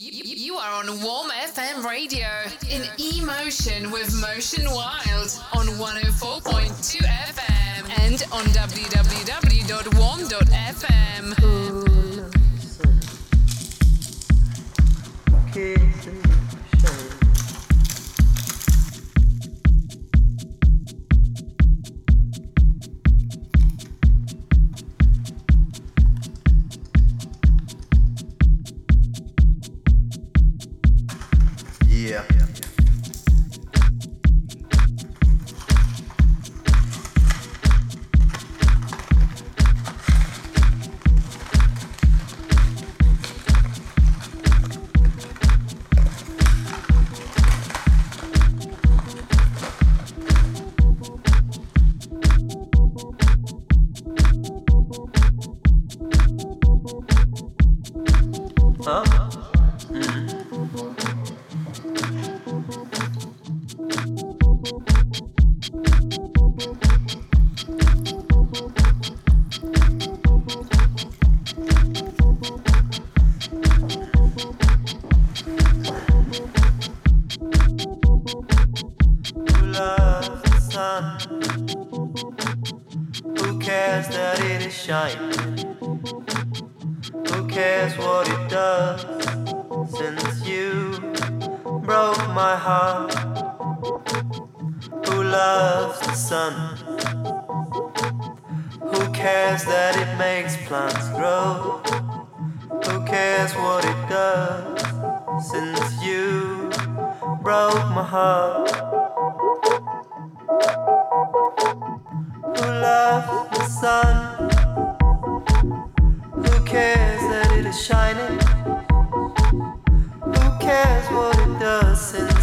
You, you are on Warm FM radio in emotion with Motion Wild on 104.2 FM and on www.warm.fm. Okay. shining. Who cares what it does?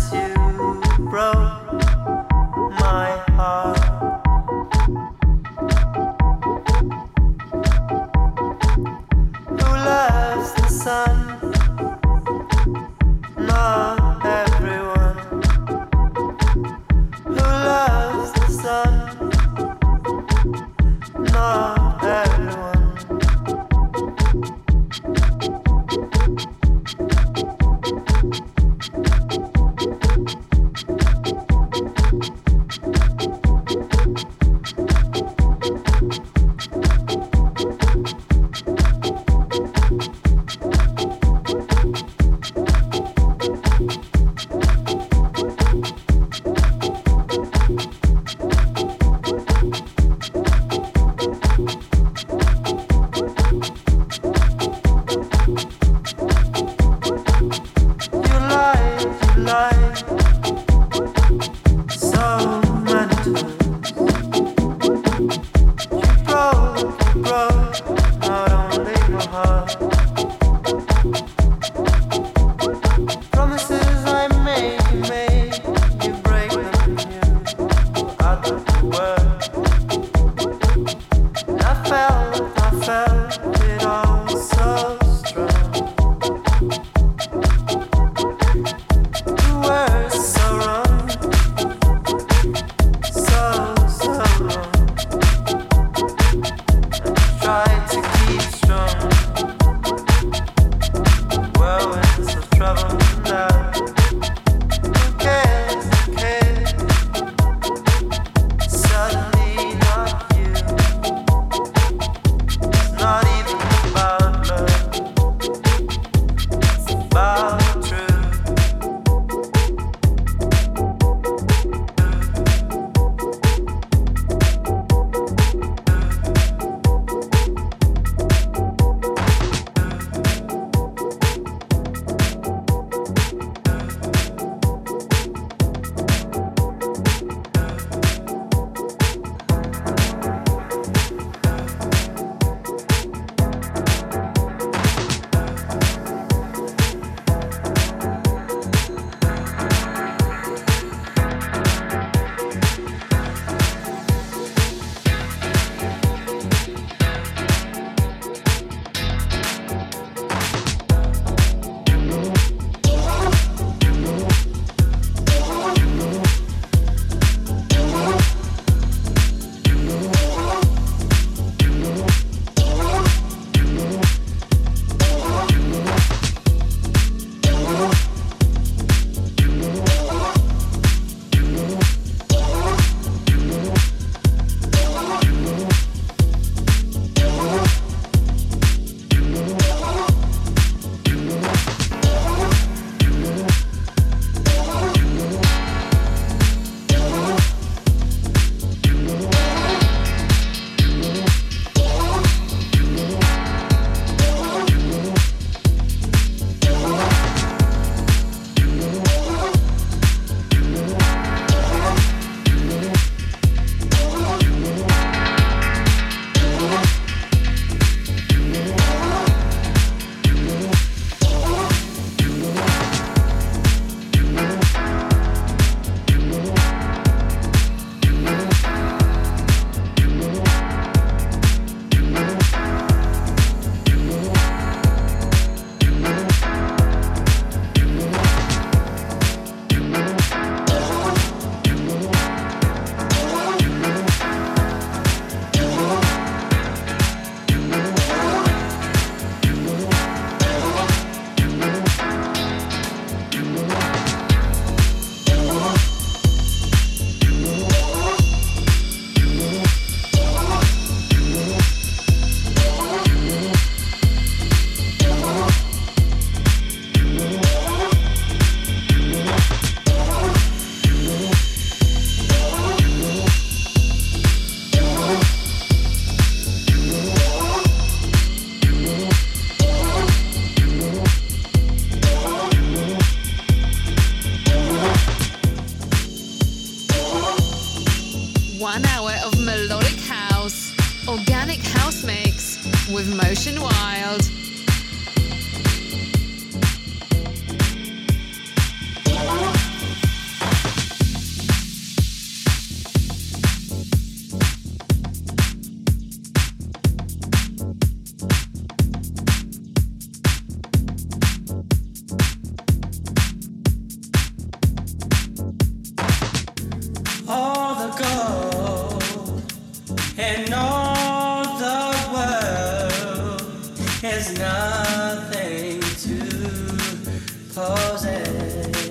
See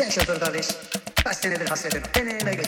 Otur kardeş. Kaç senedir hasretim. Deneyime geç.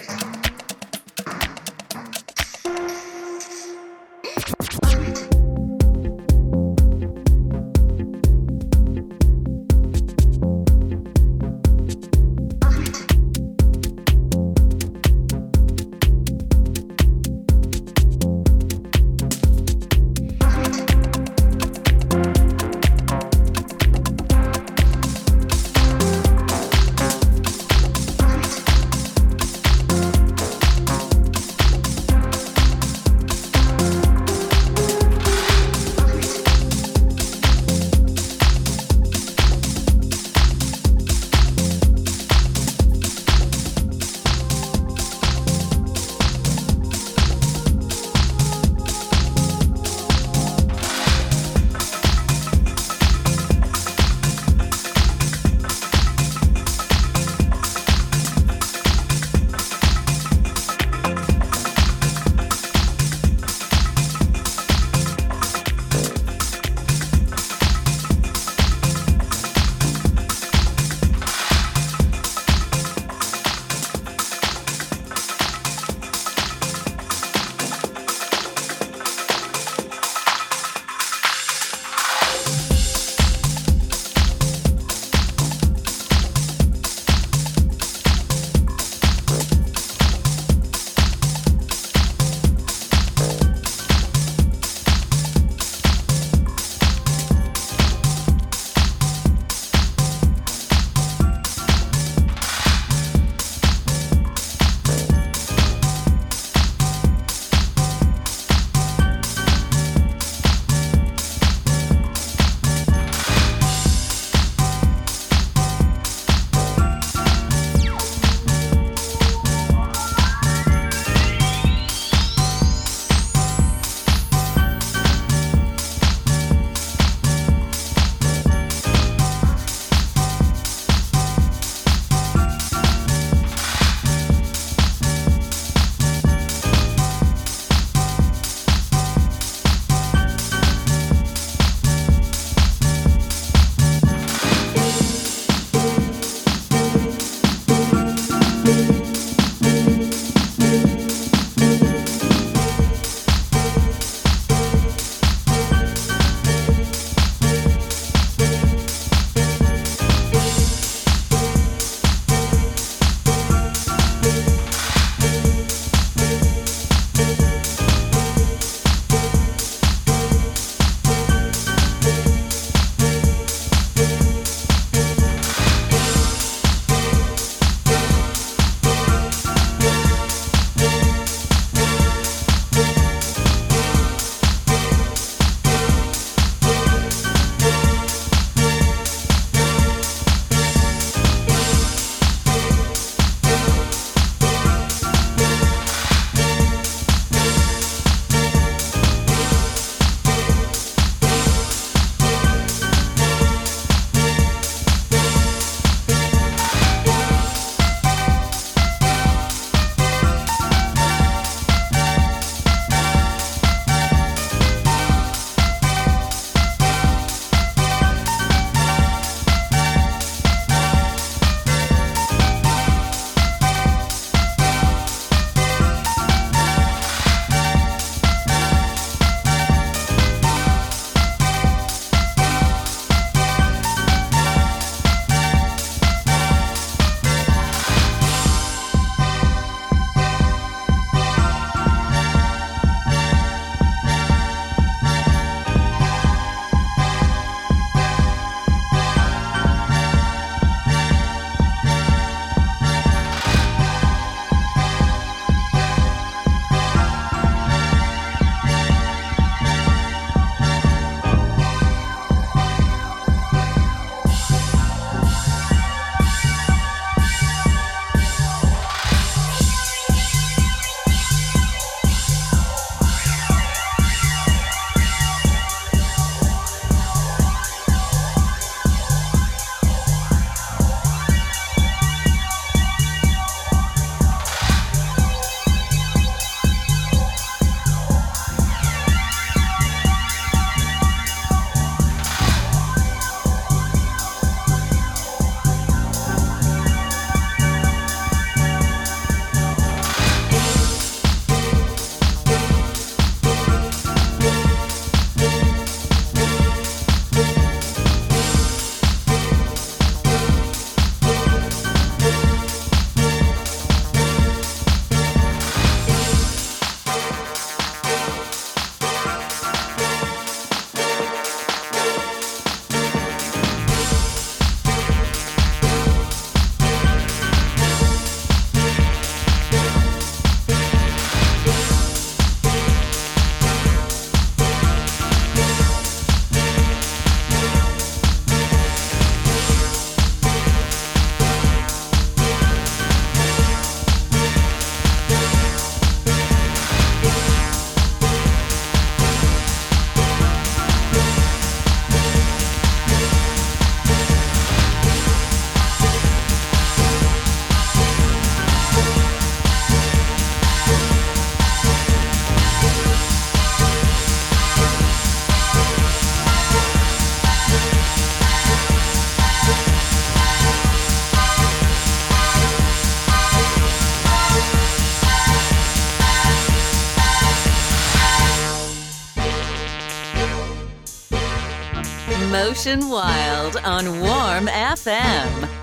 Motion Wild on Warm FM.